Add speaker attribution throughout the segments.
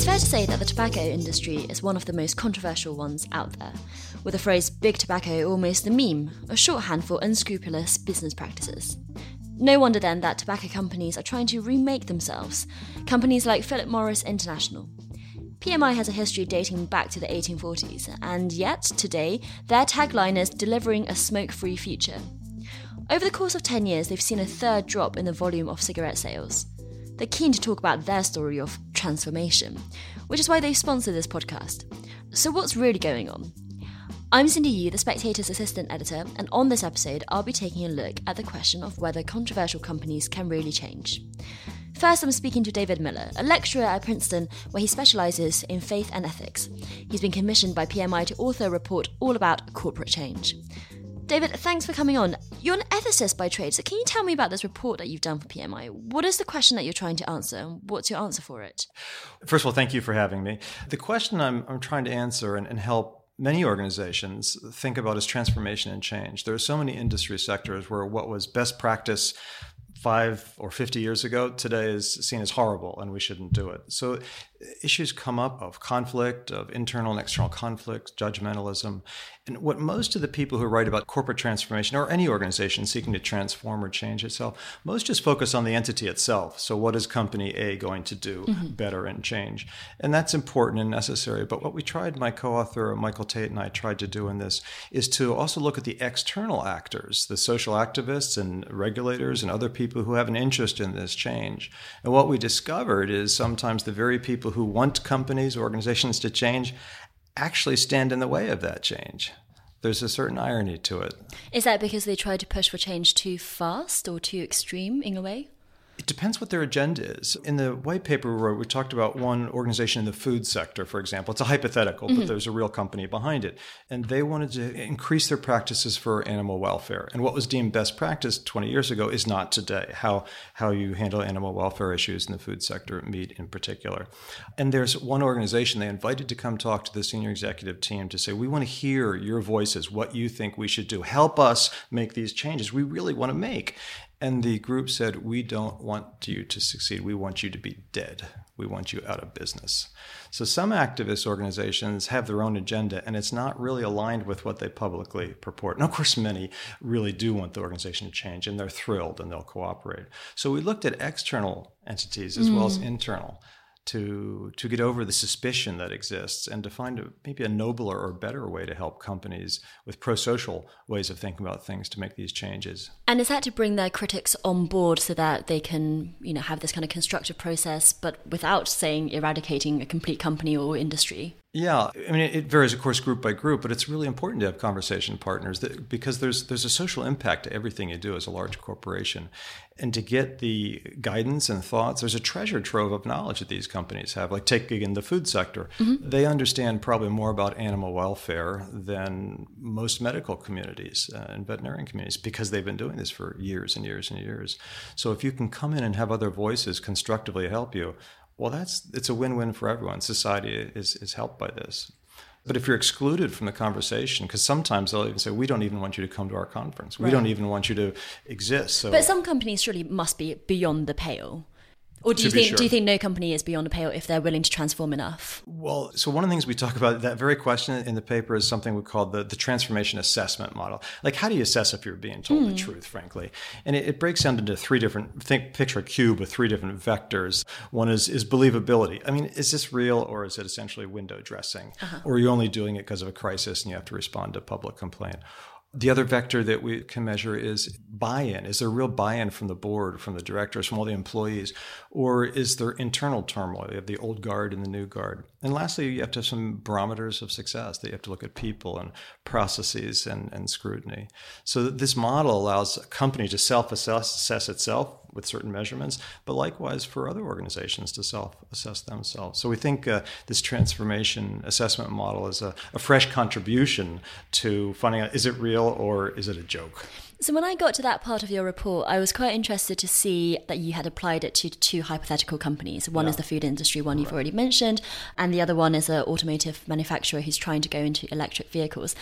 Speaker 1: It's fair to say that the tobacco industry is one of the most controversial ones out there, with the phrase big tobacco almost the meme, a shorthand for unscrupulous business practices. No wonder then that tobacco companies are trying to remake themselves, companies like Philip Morris International. PMI has a history dating back to the 1840s, and yet, today, their tagline is delivering a smoke free future. Over the course of 10 years, they've seen a third drop in the volume of cigarette sales. They're keen to talk about their story of transformation, which is why they sponsor this podcast. So, what's really going on? I'm Cindy Yu, the Spectator's assistant editor, and on this episode, I'll be taking a look at the question of whether controversial companies can really change. First, I'm speaking to David Miller, a lecturer at Princeton where he specialises in faith and ethics. He's been commissioned by PMI to author a report all about corporate change. David, thanks for coming on. You're an ethicist by trade, so can you tell me about this report that you've done for PMI? What is the question that you're trying to answer, and what's your answer for it?
Speaker 2: First of all, thank you for having me. The question I'm, I'm trying to answer and, and help many organizations think about is transformation and change. There are so many industry sectors where what was best practice five or 50 years ago today is seen as horrible and we shouldn't do it. So issues come up of conflict, of internal and external conflict, judgmentalism. And what most of the people who write about corporate transformation or any organization seeking to transform or change itself, most just focus on the entity itself. So, what is company A going to do mm-hmm. better and change? And that's important and necessary. But what we tried, my co author Michael Thate and I tried to do in this, is to also look at the external actors, the social activists and regulators and other people who have an interest in this change. And what we discovered is sometimes the very people people who want companies, organizations to change actually stand in the way of that change. There's a certain irony to it.
Speaker 1: Is that because they try to push for change too fast or too extreme in a way?
Speaker 2: It depends what their agenda is. In the white paper we wrote, we talked about one organization in the food sector, for example. It's a hypothetical, mm-hmm. but there's a real company behind it. And they wanted to increase their practices for animal welfare. And what was deemed best practice 20 years ago is not today, how, how you handle animal welfare issues in the food sector, meat in particular. And there's one organization they invited to come talk to the senior executive team to say, We want to hear your voices, what you think we should do. Help us make these changes we really want to make. And the group said, We don't want you to succeed. We want you to be dead. We want you out of business. So some activist organizations have their own agenda, and it's not really aligned with what they publicly purport. And of course, many really do want the organization to change, and they're thrilled and they'll cooperate. So we looked at external entities as mm. well as mm. internal to to get over the suspicion that exists and to find a, maybe a nobler or better way to help companies with pro-social ways of thinking about things to make these changes.
Speaker 1: And is that to bring their critics on board so that they can, you know, have this kind of constructive process but without saying eradicating a complete company or industry?
Speaker 2: Yeah, I mean, it varies, of course, group by group, but it's really important to have conversation partners that, because there's there's a social impact to everything you do as a large corporation, and to get the guidance and thoughts, there's a treasure trove of knowledge that these companies have. Like take again the food sector, mm-hmm. they understand probably more about animal welfare than most medical communities uh, and veterinarian communities because they've been doing this for years and years and years. So if you can come in and have other voices constructively help you, well, that's it's a win-win for everyone. Society is is helped by this. But if you're excluded from the conversation, because sometimes they'll even say, "We don't even want you to come to our conference. We right. don't even want you to exist."
Speaker 1: So, but some companies surely must be beyond the pale. Or do you think sure. do you think no company is beyond a pale if they're willing to transform enough?
Speaker 2: Well, so one of the things we talk about that very question in the paper is something we call the, the transformation assessment model. Like how do you assess if you're being told mm. the hmm. truth, frankly? And it, it, breaks down into three different think picture a cube with three different vectors. One is is believability. I mean, is this real or is it essentially window dressing? Uh-huh. Or are you only doing it because of a crisis and you have to respond to public complaint? The other vector that we can measure is buy in. Is there real buy in from the board, from the directors, from all the employees? Or is there internal turmoil? You have the old guard and the new guard. And lastly, you have to have some barometers of success that you have to look at people and processes and, and scrutiny. So this model allows a company to self assess itself with certain measurements, but likewise for other organizations to self assess themselves. So we think uh, this transformation assessment model is a, a fresh contribution to finding out is it real or is it a joke?
Speaker 1: So, when I got to that part of your report, I was quite interested to see that you had applied it to two hypothetical companies. One yeah. is the food industry, one you've already mentioned, and the other one is an automotive manufacturer who's trying to go into electric vehicles.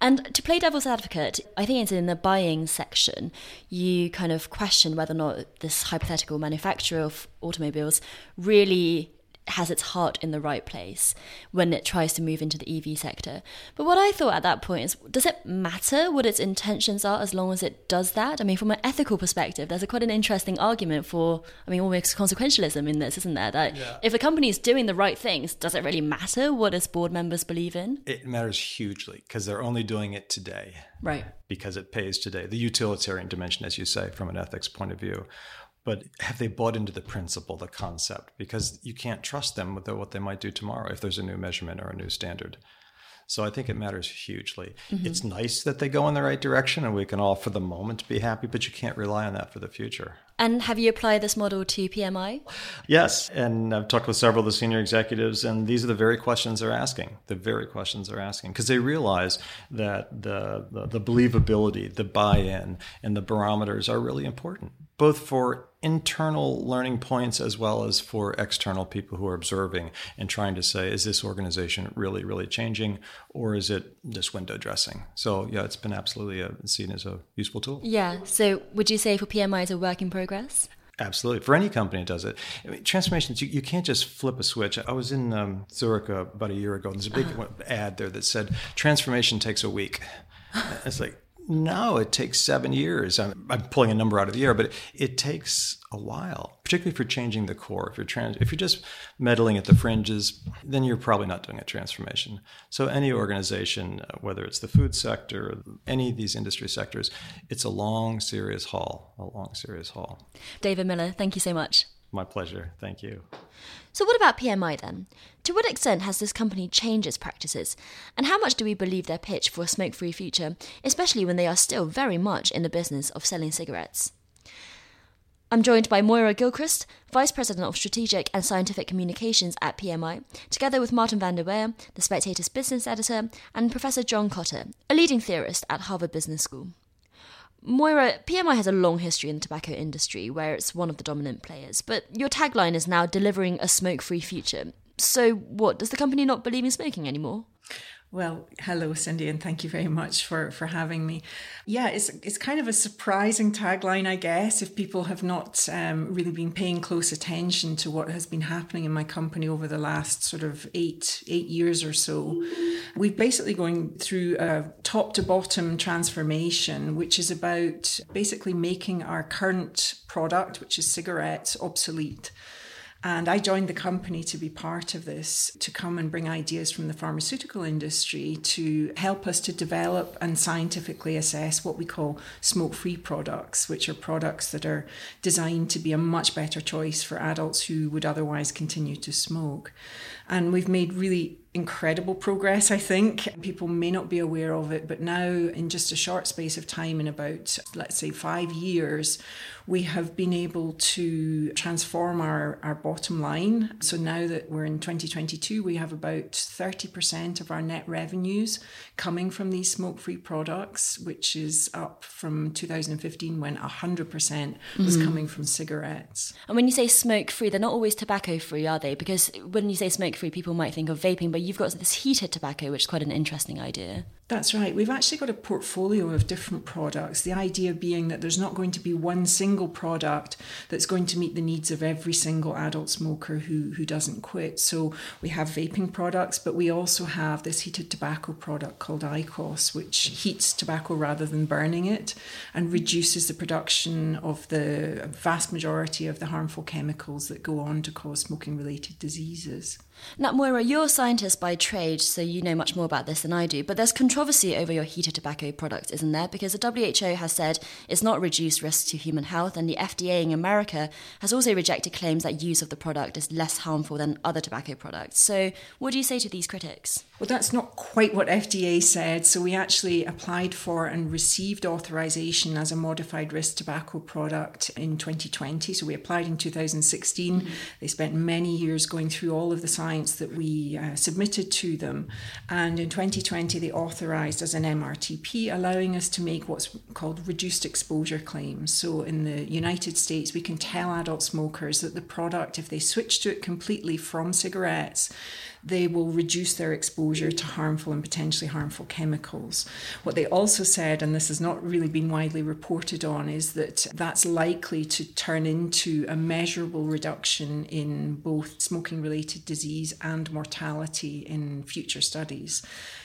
Speaker 1: And to play devil's advocate, I think it's in the buying section, you kind of question whether or not this hypothetical manufacturer of automobiles really has its heart in the right place when it tries to move into the EV sector. But what I thought at that point is does it matter what its intentions are as long as it does that? I mean, from an ethical perspective, there's a quite an interesting argument for, I mean, almost consequentialism in this, isn't there? That yeah. if a company is doing the right things, does it really matter what its board members believe in?
Speaker 2: It matters hugely because they're only doing it today.
Speaker 1: Right.
Speaker 2: Because it pays today. The utilitarian dimension, as you say, from an ethics point of view but have they bought into the principle, the concept? Because you can't trust them with what they might do tomorrow if there's a new measurement or a new standard. So I think it matters hugely. Mm-hmm. It's nice that they go in the right direction and we can all, for the moment, be happy, but you can't rely on that for the future.
Speaker 1: And have you applied this model to PMI?
Speaker 2: Yes. And I've talked with several of the senior executives, and these are the very questions they're asking. The very questions they're asking because they realize that the, the, the believability, the buy in, and the barometers are really important, both for internal learning points as well as for external people who are observing and trying to say, is this organization really, really changing or is it just window dressing? So, yeah, it's been absolutely a, seen as a useful tool.
Speaker 1: Yeah. So, would you say for PMI is a work in progress?
Speaker 2: Absolutely. For any company, it does it. I mean, transformations, you, you can't just flip a switch. I was in um, Zurich uh, about a year ago, and there's a big uh-huh. ad there that said, transformation takes a week. it's like, no, it takes seven years. I'm, I'm, pulling a number out of the air, but it, it, takes a while, particularly for changing the core. If you're trans, if you're just meddling at the fringes, then you're probably not doing a transformation. So any organization, uh, whether it's the food sector, any of these industry sectors, it's a long, serious haul. A long, serious haul.
Speaker 1: David Miller, thank you so much.
Speaker 2: My pleasure. Thank you.
Speaker 1: So, what about PMI then? To what extent has this company changed its practices? And how much do we believe their pitch for a smoke free future, especially when they are still very much in the business of selling cigarettes? I'm joined by Moira Gilchrist, Vice President of Strategic and Scientific Communications at PMI, together with Martin Vander Weyer, the Spectator's business editor, and Professor John Kotter, a leading theorist at Harvard Business School. Moira, PMI has a long history in the tobacco industry where it's one of the dominant players, but your tagline is now delivering a smoke free future. So, what? Does the company not believe in smoking anymore?
Speaker 3: Well, hello, Cindy, and thank you very much for, for having me. Yeah, it's it's kind of a surprising tagline, I guess, if people have not um, really been paying close attention to what has been happening in my company over the last sort of eight eight years or so. We've basically going through a top to bottom transformation, which is about basically making our current product, which is cigarettes, obsolete. And I joined the company to be part of this, to come and bring ideas from the pharmaceutical industry to help us to develop and scientifically assess what we call smoke free products, which are products that are designed to be a much better choice for adults who would otherwise continue to smoke. And we've made really incredible progress, I think. People may not be aware of it, but now, in just a short space of time, in about, let's say, five years, we have been able to transform our, our bottom line. So now that we're in 2022, we have about 30% of our net revenues coming from these smoke free products, which is up from 2015 when 100% was mm-hmm. coming from cigarettes.
Speaker 1: And when you say smoke free, they're not always tobacco free, are they? Because when you say smoke free, people might think of vaping, but you've got this heated tobacco, which is quite an interesting idea.
Speaker 3: That's right. We've actually got a portfolio of different products. The idea being that there's not going to be one single product that's going to meet the needs of every single adult smoker who, who doesn't quit. So we have vaping products, but we also have this heated tobacco product called IQOS, which heats tobacco rather than burning it and reduces the production of the vast majority of the harmful chemicals that go on to cause smoking related diseases.
Speaker 1: Now, Moira, you're a scientist by trade, so you know much more about this than I do, but there's controversy over your heated tobacco products, isn't there? Because the WHO has said it's not reduced risk to human health, and the FDA in America has also rejected claims that use of the product is less harmful than other tobacco products. So, what do you say to these critics?
Speaker 3: Well, that's not quite what FDA said. So, we actually applied for and received authorization as a modified risk tobacco product in 2020. So, we applied in 2016. Mm-hmm. They spent many years going through all of the science science that we uh, submitted to them. And in 2020, they authorised as an MRTP, allowing us to make what's called reduced exposure claims. So in the United States, we can tell adult smokers that the product, if they switch to it completely from cigarettes, they will reduce their exposure to harmful and potentially harmful chemicals. What they also said, and this has not really been widely reported on, is that that's likely to turn into a measurable reduction in both smoking related disease and mortality in future studies.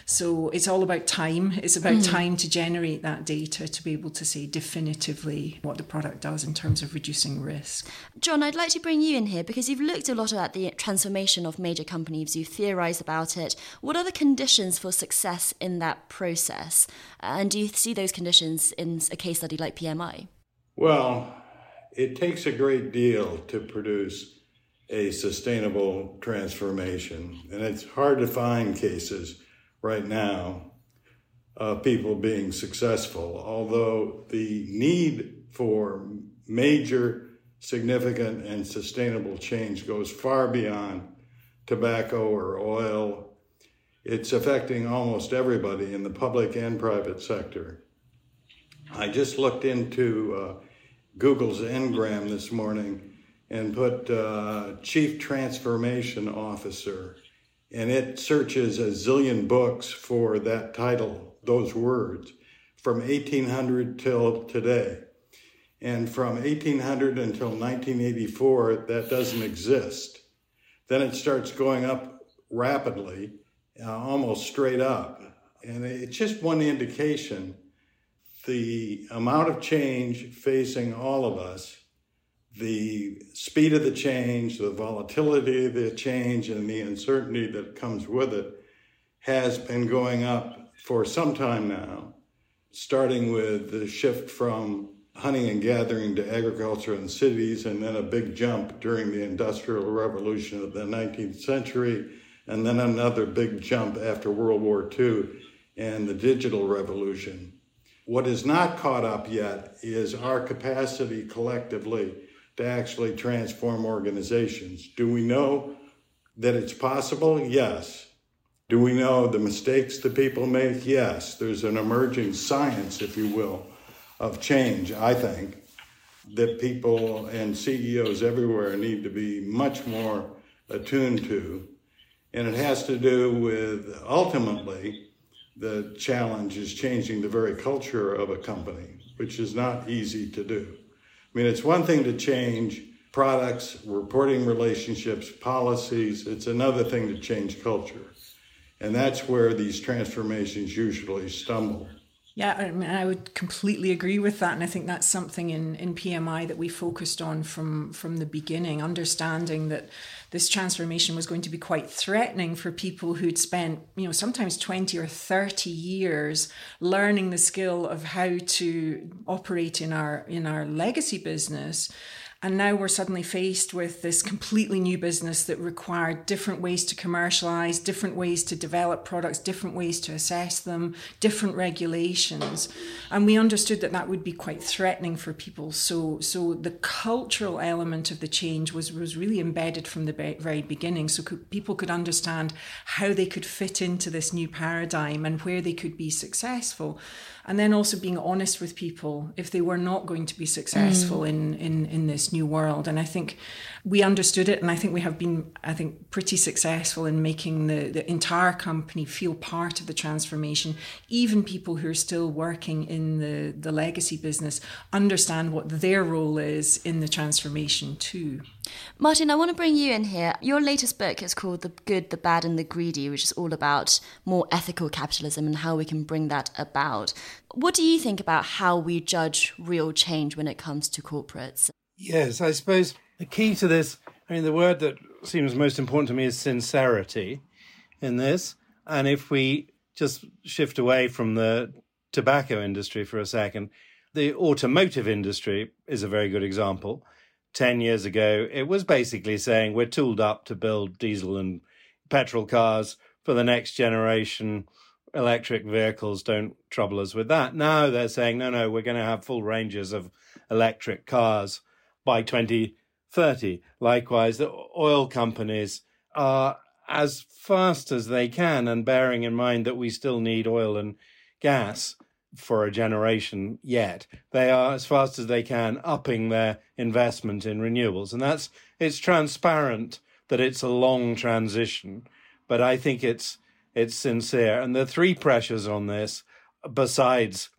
Speaker 3: So it's all about time. It's about mm. time to generate that data to be able to say definitively what the product does in terms of reducing risk.
Speaker 1: John, I'd like to bring you in here because you've looked a lot at the transformation of major companies, you've theorized about it. What are the conditions for success in that process? And do you see those conditions in a case study like PMI?
Speaker 4: Well, it takes a great deal to produce a sustainable transformation, and it's hard to find cases right now of people being successful, although the need for major, significant, and sustainable change goes far beyond tobacco or oil. It's affecting almost everybody in the public and private sector. I just looked into uh, Google's Ngram this morning and put uh, Chief Transformation Officer and it searches a zillion books for that title, those words, from 1800 till today. And from 1800 until 1984, that doesn't exist. Then it starts going up rapidly, uh, almost straight up. And it's just one indication the amount of change facing all of us the speed of the change, the volatility of the change, and the uncertainty that comes with it has been going up for some time now, starting with the shift from hunting and gathering to agriculture in cities, and then a big jump during the Industrial Revolution of the 19th century, and then another big jump after World War II and the digital revolution. What is not caught up yet is our capacity collectively to actually transform organizations. Do we know that it's possible? Yes. Do we know the mistakes that people make? Yes. There's an emerging science, if you will, of change, I think, that people and CEOs everywhere need to be much more attuned to. And it has to do with ultimately the challenge is changing the very culture of a company, which is not easy to do. I mean, it's one thing to change products, reporting relationships, policies. It's another thing to change culture. And that's where these transformations usually stumble.
Speaker 3: Yeah, I mean, I would completely agree with that, and I think that's something in, in PMI that we focused on from from the beginning, understanding that this transformation was going to be quite threatening for people who'd spent, you know, sometimes twenty or thirty years learning the skill of how to operate in our in our legacy business and now we're suddenly faced with this completely new business that required different ways to commercialize, different ways to develop products, different ways to assess them, different regulations. And we understood that that would be quite threatening for people. So, so the cultural element of the change was, was really embedded from the very beginning. So could, people could understand how they could fit into this new paradigm and where they could be successful and then also being honest with people if they were not going to be successful mm. in, in in this new world. And i think we understood it and i think we have been i think pretty successful in making the, the entire company feel part of the transformation. Even people who are still working in the the legacy business understand what their role is in the transformation too
Speaker 1: Martin, I want to bring you in here. Your latest book is called The Good, the Bad, and the Greedy, which is all about more ethical capitalism and how we can bring that about. What do you think about how we judge real change when it comes to corporates?
Speaker 5: Yes, I suppose the key to this, I mean, the word that seems most important to me is sincerity in this. And if we just shift away from the tobacco industry for a second, the automotive industry is a very good example 10 years ago, it was basically saying we're tooled up to build diesel and petrol cars for the next generation. Electric vehicles don't trouble us with that. Now they're saying, no, no, we're going to have full ranges of electric cars by 2030. Likewise, the oil companies are as fast as they can, and bearing in mind that we still need oil and gas, for a generation yet. They are, as fast as they can, upping their investment in renewables. And that's, it's transparent that it's a long transition but I think it's it's sincere. And the three pressures on this, besides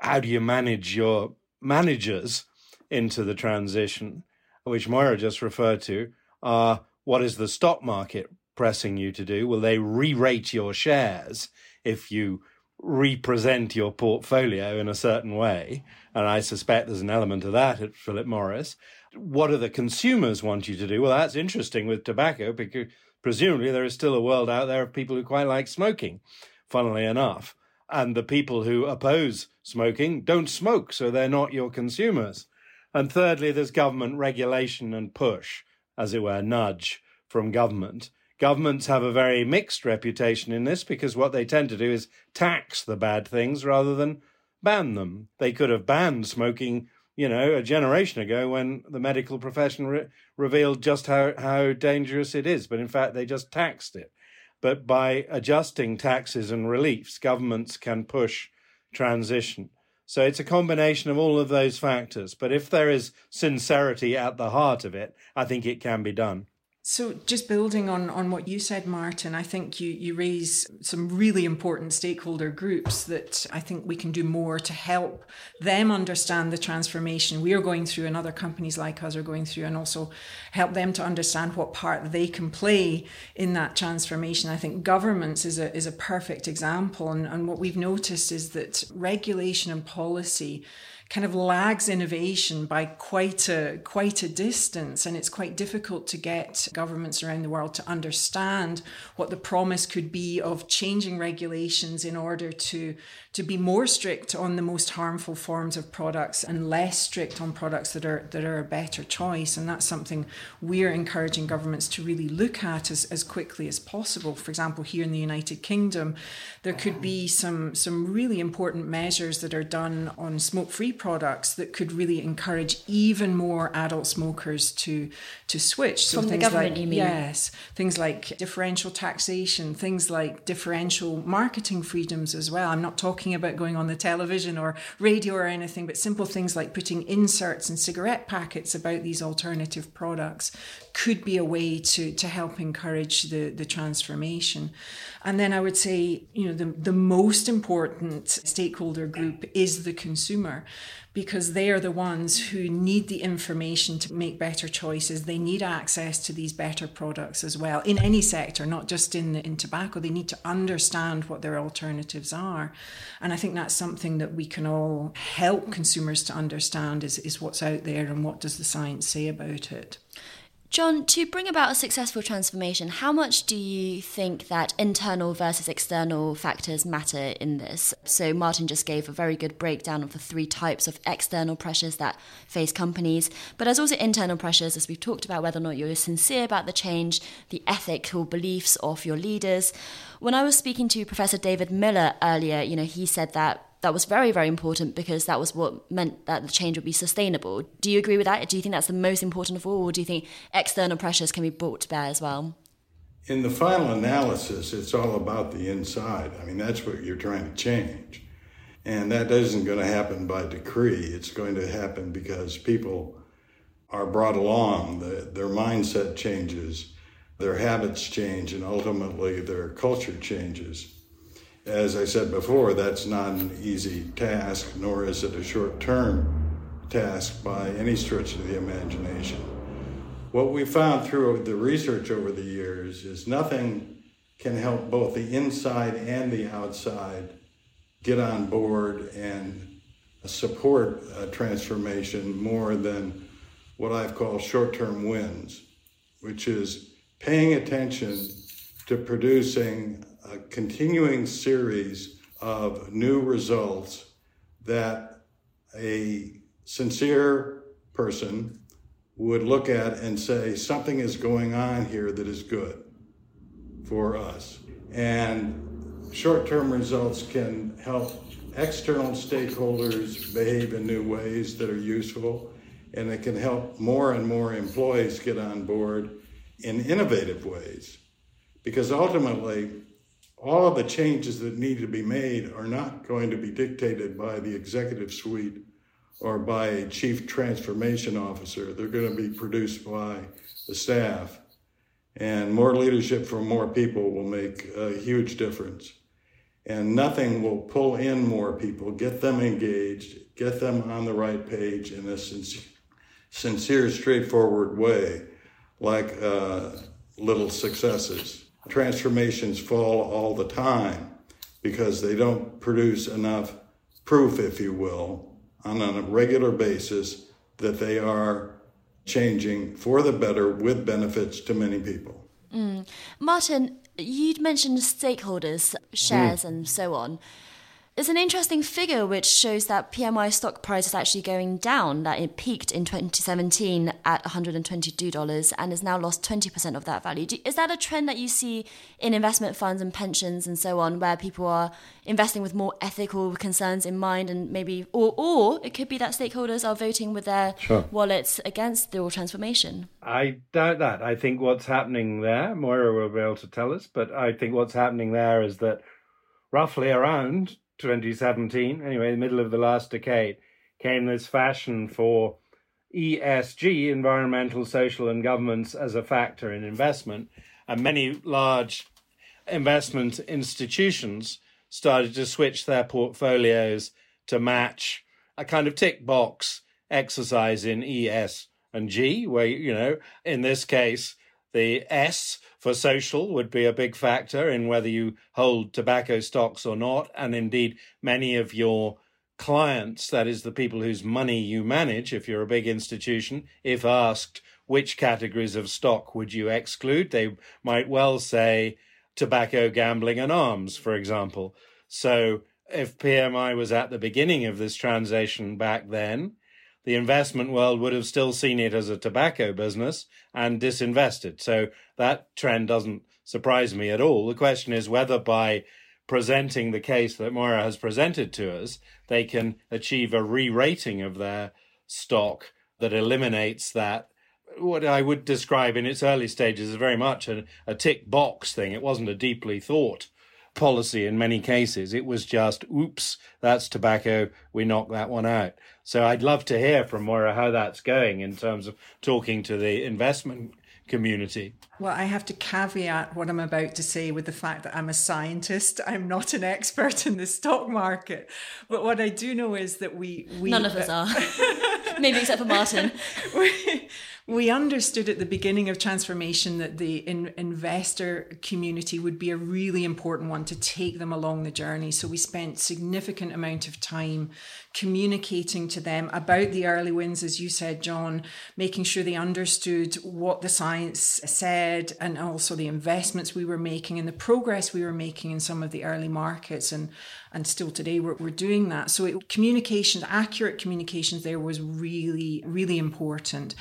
Speaker 5: how do you manage your managers into the transition, which Moira just referred to, are what is the stock market pressing you to do? Will they re rate your shares if you represent your portfolio in a certain way? And I suspect there's an element of that at Philip Morris. What do the consumers want you to do? Well, that's interesting with tobacco because presumably there is still a world out there of people who quite like smoking, funnily enough. And the people who oppose smoking don't smoke, so they're not your consumers. And thirdly, there's government regulation and push, as it were, nudge from government. Governments have a very mixed reputation in this because what they tend to do is tax the bad things rather than ban them. They could have banned smoking, you know, a generation ago when the medical profession re- revealed just how, how dangerous it is, but in fact they just taxed it. But by adjusting taxes and reliefs, governments can push transition. So it's a combination of all of those factors. But if there is sincerity at the heart of it, I think it can be done.
Speaker 3: So, just building on, on what you said, Martin, I think you, you raise some really important stakeholder groups that I think we can do more to help them understand the transformation we are going through and other companies like us are going through, and also help them to understand what part they can play in that transformation. I think governments is a, is a perfect example. And, and what we've noticed is that regulation and policy kind of lags innovation by quite a quite a distance and it's quite difficult to get governments around the world to understand what the promise could be of changing regulations in order to to be more strict on the most harmful forms of products and less strict on products that are that are a better choice. And that's something we're encouraging governments to really look at as, as quickly as possible. For example here in the United Kingdom there could be some some really important measures that are done on smoke free products that could really encourage even more adult smokers to to switch.
Speaker 1: So from the government
Speaker 3: like,
Speaker 1: you mean?
Speaker 3: yes things like differential taxation things like differential marketing freedoms as well. I'm not talking talking about going on the television or radio or anything, but simple things like putting inserts in cigarette packets about these alternative products could be a way to, to help encourage the, the transformation. And then I would say, you know, the, the most important stakeholder group is the consumer because they are the ones who need the information to make better choices. They need access to these better products as well in any sector, not just in, in tobacco. They need to understand what their alternatives are. And I think that's something that we can all help consumers to understand is, is what's out there and what does the science say about it.
Speaker 1: John, to bring about a successful transformation, how much do you think that internal versus external factors matter in this? So, Martin just gave a very good breakdown of the three types of external pressures that face companies, but there's also internal pressures, as we've talked about, whether or not you're sincere about the change, the ethical beliefs of your leaders. When I was speaking to Professor David Miller earlier, you know, he said that that was very, very important because that was what meant that the change would be sustainable. Do you agree with that? Do you think that's the most important of all, or do you think external pressures can be brought to bear as well?
Speaker 4: In the final analysis, it's all about the inside. I mean, that's what you're trying to change. And that isn't going to happen by decree. It's going to happen because people are brought along, the, their mindset changes, their habits change, and ultimately their culture changes. As I said before, that's not an easy task, nor is it a short term task by any stretch of the imagination. What we found through the research over the years is nothing can help both the inside and the outside get on board and support a transformation more than what I've called short term wins, which is paying attention to producing a continuing series of new results that a sincere person would look at and say, something is going on here that is good for us. And short term results can help external stakeholders behave in new ways that are useful, and it can help more and more employees get on board in innovative ways. Because ultimately, all of the changes that need to be made are not going to be dictated by the executive suite or by a chief transformation officer. They're going to be produced by the staff. And more leadership from more people will make a huge difference. And nothing will pull in more people, get them engaged, get them on the right page in a sincere, straightforward way, like uh, little successes. Transformations fall all the time because they don't produce enough proof, if you will, on a regular basis that they are changing for the better with benefits to many people.
Speaker 1: Mm. Martin, you'd mentioned stakeholders, shares, mm. and so on. There's an interesting figure which shows that PMI stock price is actually going down, that it peaked in 2017 at $122 and has now lost 20% of that value. Is that a trend that you see in investment funds and pensions and so on, where people are investing with more ethical concerns in mind and maybe, or, or it could be that stakeholders are voting with their sure. wallets against the transformation?
Speaker 5: I doubt that. I think what's happening there, Moira will be able to tell us, but I think what's happening there is that roughly around 2017, anyway, the middle of the last decade, came this fashion for ESG, environmental, social, and governance, as a factor in investment. And many large investment institutions started to switch their portfolios to match a kind of tick box exercise in ES and G, where, you know, in this case, the S for social would be a big factor in whether you hold tobacco stocks or not. And indeed, many of your clients, that is, the people whose money you manage, if you're a big institution, if asked which categories of stock would you exclude, they might well say tobacco, gambling, and arms, for example. So if PMI was at the beginning of this transition back then, the investment world would have still seen it as a tobacco business and disinvested. So that trend doesn't surprise me at all. The question is whether by presenting the case that Moira has presented to us, they can achieve a re rating of their stock that eliminates that. What I would describe in its early stages as very much a, a tick box thing. It wasn't a deeply thought policy in many cases. It was just, oops, that's tobacco. We knock that one out. So I'd love to hear from Moira how that's going in terms of talking to the investment community.
Speaker 3: Well, I have to caveat what I'm about to say with the fact that I'm a scientist. I'm not an expert in the stock market. But what I do know is that we. we
Speaker 1: None of us uh, are. Maybe except for Martin.
Speaker 3: we, we understood at the beginning of transformation that the in, investor community would be a really important one to take them along the journey. So we spent significant amount of time communicating to them about the early wins, as you said, John, making sure they understood what the science said and also the investments we were making and the progress we were making in some of the early markets and and still today we're, we're doing that. So it, accurate communications there was really really important.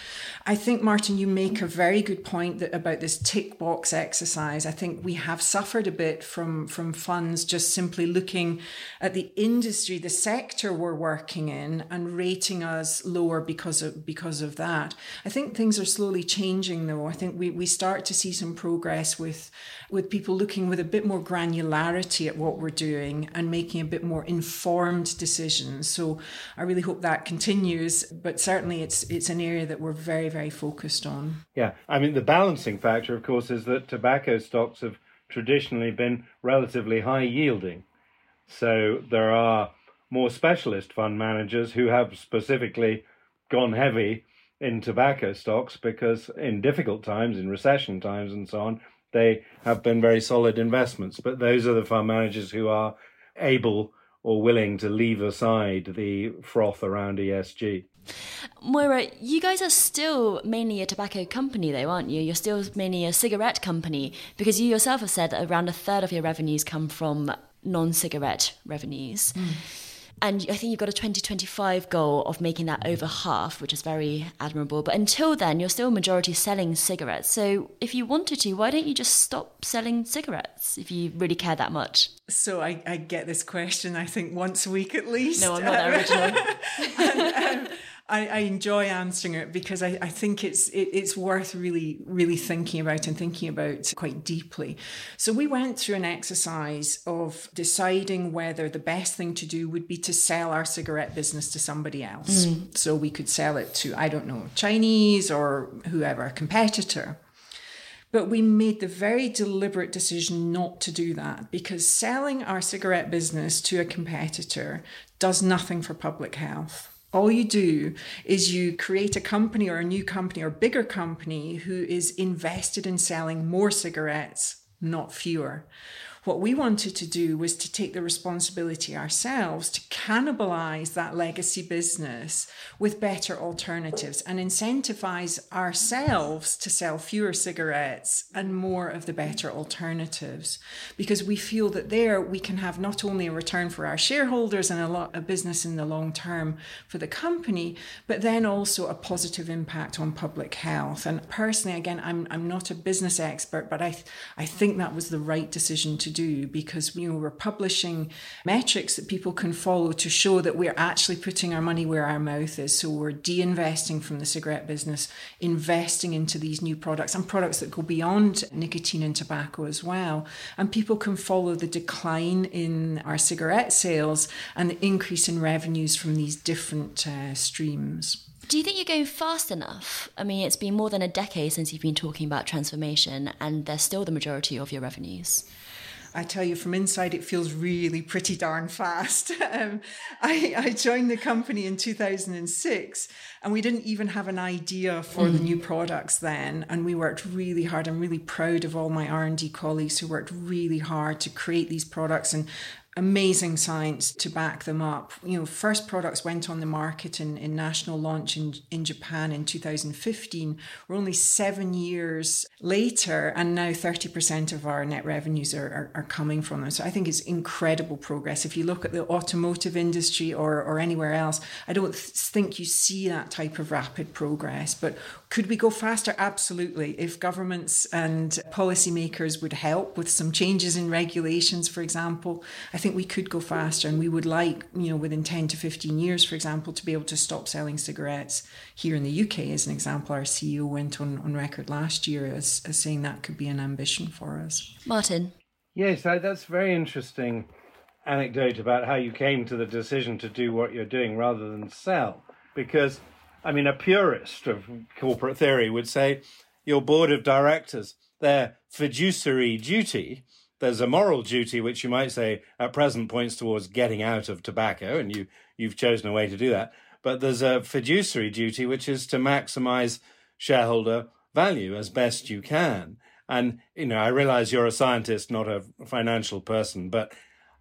Speaker 3: I think martin you make a very good point that, about this tick box exercise. I think we have suffered a bit from from funds just simply looking at the industry the sector we're working in and rating us lower because of because of that i think things are slowly changing though i think we, we start to see some progress with with people looking with a bit more granularity at what we're doing and making a bit more informed decisions. So I really hope that continues. But certainly it's it's an area that we're very, very focused on.
Speaker 5: Yeah. I mean the balancing factor of course is that tobacco stocks have traditionally been relatively high yielding. So there are more specialist fund managers who have specifically gone heavy in tobacco stocks because in difficult times, in recession times and so on, they have been very solid investments. But those are the fund managers who are able or willing to leave aside the froth around ESG.
Speaker 1: Moira, you guys are still mainly a tobacco company, though, aren't you? You're still mainly a cigarette company because you yourself have said that around a third of your revenues come from non cigarette revenues. Mm. And I think you've got a 2025 goal of making that over half, which is very admirable. But until then, you're still a majority selling cigarettes. So if you wanted to, why don't you just stop selling cigarettes if you really care that much?
Speaker 3: So I, I get this question, I think, once a week at least.
Speaker 1: No, I'm not that original.
Speaker 3: and, um, I, I, enjoy answering it because I, I think it's it, it's worth really really thinking about and thinking about quite deeply. So we went through an exercise of deciding whether the best thing to do would be to sell our cigarette business to somebody else. Mm. So we could sell it to I don't know Chinese or whoever a competitor. But we made the very deliberate decision not to do that because selling our cigarette business to a competitor does nothing for public health. All you do is you create a company or a new company or bigger company who is invested in selling more cigarettes, not fewer. What we wanted to do was to take the responsibility ourselves to cannibalize that legacy business with better alternatives and incentivize ourselves to sell fewer cigarettes and more of the better alternatives. Because we feel that there we can have not only a return for our shareholders and a lot of business in the long term for the company, but then also a positive impact on public health. And personally, again, I'm, I'm not a business expert, but I, I think that was the right decision to do because you know we're publishing metrics that people can follow to show that we're actually putting our money where our mouth is. So we're de-investing from the cigarette business, investing into these new products and products that go beyond nicotine and tobacco as well. And people can follow the decline in our cigarette sales and the increase in revenues from these different uh, streams.
Speaker 1: Do you think you're going fast enough? I mean, it's been more than a decade since you've been talking about transformation, and they're still the majority of your revenues.
Speaker 3: I tell you, from inside, it feels really pretty darn fast. um, I, I, joined the company in 2006, and we didn't even have an idea for mm. the new products then. And we worked really hard. I'm really proud of all my R&D colleagues who worked really hard to create these products and amazing science to back them up. You know, first products went on the market in, in national launch in, in Japan in 2015. We're only seven years later, and now 30% of our net revenues are, are, are, coming from them. So I think it's incredible progress. If you look at the automotive industry or, or anywhere else, I don't think you see that type of rapid progress. But could we go faster? Absolutely. If governments and policymakers would help with some changes in regulations, for example, I think think we could go faster and we would like, you know, within 10 to 15 years, for example, to be able to stop selling cigarettes here in the UK, as an example. Our CEO went on, on record last year as, as saying that could be an ambition for us.
Speaker 1: Martin.
Speaker 5: Yes, that's very interesting anecdote about how you came to the decision to do what you're doing rather than sell. Because, I mean, a purist of corporate theory would say your board of directors, their fiduciary duty there's a moral duty which you might say at present points towards getting out of tobacco, and you you've chosen a way to do that. But there's a fiduciary duty which is to maximize shareholder value as best you can. And you know, I realize you're a scientist, not a financial person, but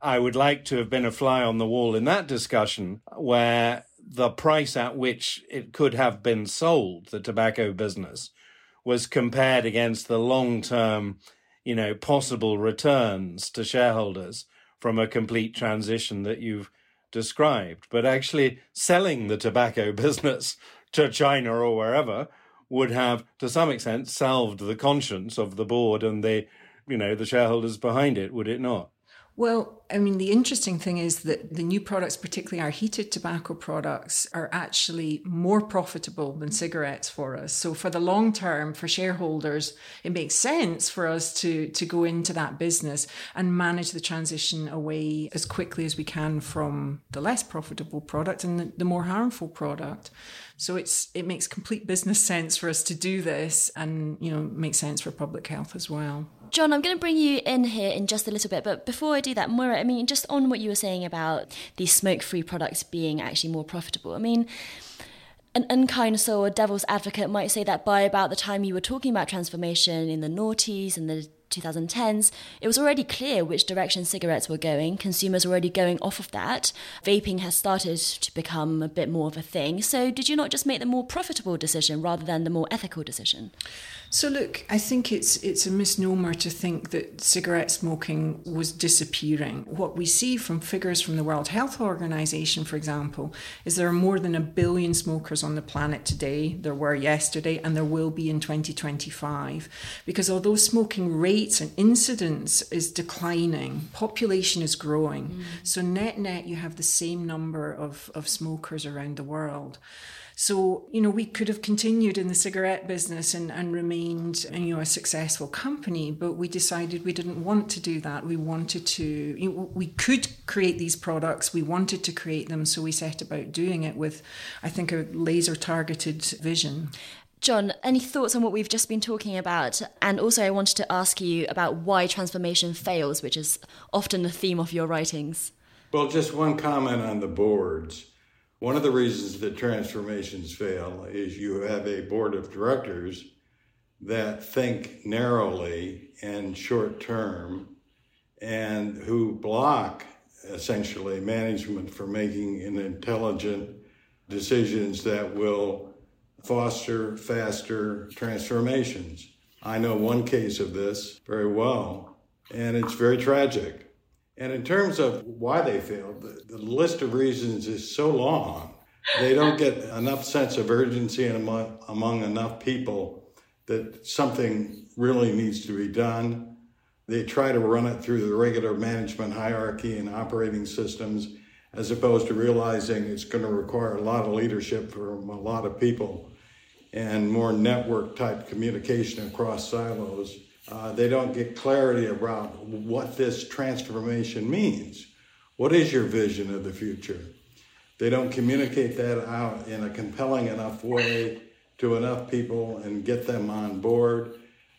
Speaker 5: I would like to have been a fly on the wall in that discussion where the price at which it could have been sold, the tobacco business, was compared against the long term you know, possible returns to shareholders from a complete transition that you've described. But actually selling the tobacco business to China or wherever would have, to some extent, salved the conscience of the board and the, you know, the shareholders behind it, would it not?
Speaker 3: Well, I mean, the interesting thing is that the new products, particularly our heated tobacco products, are actually more profitable than cigarettes for us. So for the long term, for shareholders, it makes sense for us to, to go into that business and manage the transition away as quickly as we can from the less profitable product and the, the more harmful product. So it's it makes complete business sense for us to do this and, you know, makes sense for public health as well.
Speaker 1: John, I'm going to bring you in here in just a little bit, but before I do that, Moira, I mean, just on what you were saying about these smoke-free products being actually more profitable. I mean, an unkind soul or devil's advocate might say that by about the time you were talking about transformation in the noughties and the 2010s, it was already clear which direction cigarettes were going. Consumers were already going off of that. Vaping has started to become a bit more of a thing. So, did you not just make the more profitable decision rather than the more ethical decision?
Speaker 3: So look, I think it's it's a misnomer to think that cigarette smoking was disappearing. What we see from figures from the World Health Organization, for example, is there are more than a billion smokers on the planet today. There were yesterday, and there will be in 2025. Because although smoking rates and incidence is declining, population is growing. Mm. So net net, you have the same number of, of smokers around the world. So, you know, we could have continued in the cigarette business and, and remained, you know, a successful company, but we decided we didn't want to do that. We wanted to, you know, we could create these products, we wanted to create them, so we set about doing it with, I think, a laser targeted vision.
Speaker 1: John, any thoughts on what we've just been talking about? And also, I wanted to ask you about why transformation fails, which is often the theme of your writings.
Speaker 4: Well, just one comment on the boards. One of the reasons that transformations fail is you have a board of directors that think narrowly and short term and who block essentially management from making an intelligent decisions that will foster faster transformations. I know one case of this very well, and it's very tragic. And in terms of why they failed, the, the list of reasons is so long. They don't get enough sense of urgency among, among enough people that something really needs to be done. They try to run it through the regular management hierarchy and operating systems, as opposed to realizing it's going to require a lot of leadership from a lot of people and more network type communication across silos uh, they don't get clarity around what this transformation means. What is your vision of the future? They don't communicate that out in a compelling enough way to enough people and get them on board.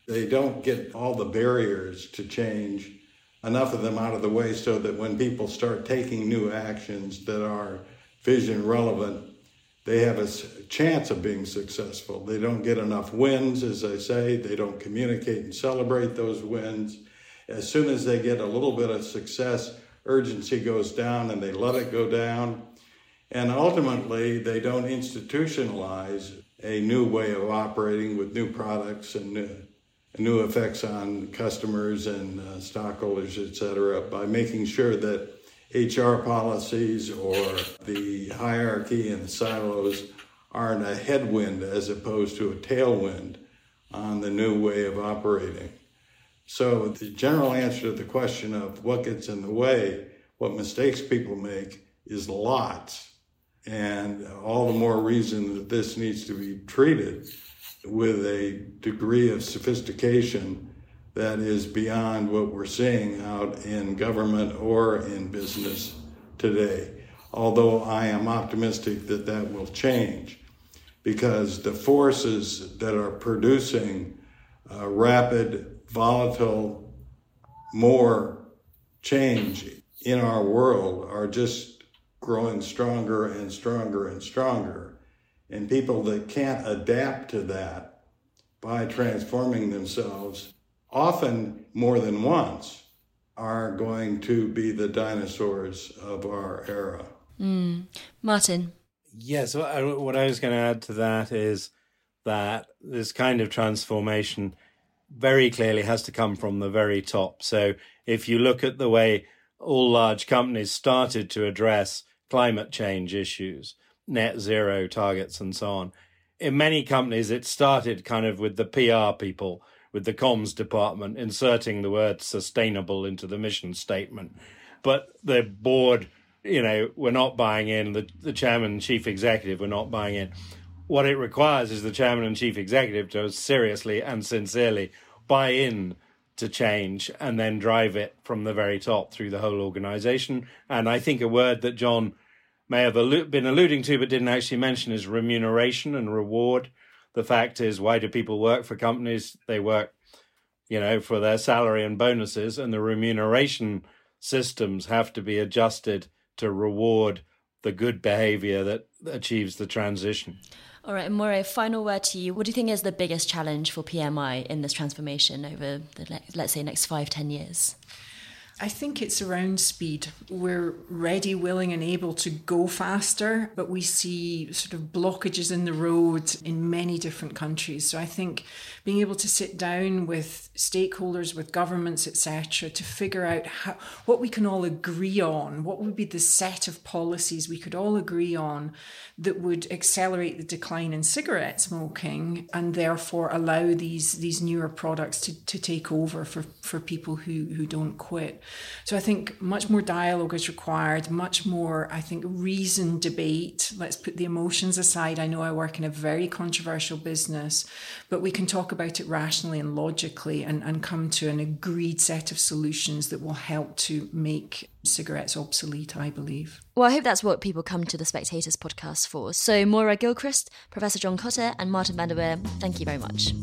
Speaker 4: They don't get all the barriers to change, enough of them out of the way so that when people start taking new actions that are vision relevant, they have a chance of being successful. They don't get enough wins, as I say. They don't communicate and celebrate those wins. As soon as they get a little bit of success, urgency goes down and they let it go down. And ultimately, they don't institutionalize a new way of operating with new products and new, new effects on customers and uh, stockholders, et cetera, by making sure that HR policies or the hierarchy and silos aren't a headwind as opposed to a tailwind on the new way of operating. So, the general answer to the question of what gets in the way, what mistakes people make, is lots. And all the more reason that this needs to be treated with a degree of sophistication that is beyond what we're seeing out in government or in business today. Although I am optimistic that that will change because the forces that are producing uh, rapid, volatile, more change in our world are just growing stronger and stronger and stronger. And people that can't adapt to that by transforming themselves often more than once, are going to be the dinosaurs of our era.
Speaker 1: Mm. Martin.
Speaker 5: Yes, what I was going to add to that is that this kind of transformation very clearly has to come from the very top. So if you look at the way all large companies started to address climate change issues, net zero targets, and so on, in many companies it started kind of with the PR people with the comms department inserting the word sustainable into the mission statement. But the board, you know, we're not buying in, the, the chairman and chief executive were not buying in. What it requires is the chairman and chief executive to seriously and sincerely buy in to change and then drive it from the very top through the whole organization. And I think a word that John may have been alluding to but didn't actually mention is remuneration and reward the fact is, why do people work for companies? They work, you know, for their salary and bonuses, and the remuneration systems have to be adjusted to reward the good behavior that achieves the transition.
Speaker 1: All right, Moira, final word to you. What do you think is the biggest challenge for PMI in this transformation over the, let's say, next five, ten years?
Speaker 3: I think it's around speed. We're ready, willing, and able to go faster, but we see sort of blockages in the road in many different countries. So I think being able to sit down with stakeholders, with governments, etc., to figure out how, what we can all agree on, what would be the set of policies we could all agree on that would accelerate the decline in cigarette smoking and therefore allow these these newer products to, to take over for, for people who, who don't quit. So I think much more dialogue is required, much more, I think, reasoned debate. Let's put the emotions aside. I know I work in a very controversial business, but we can talk about it rationally and logically and, and come to an agreed set of solutions that will help to make cigarettes obsolete, I believe.
Speaker 1: Well, I hope that's what people come to the Spectators podcast for. So, Moira Gilchrist, Professor John Kotter, and Martin Vander Weyer, thank you very much.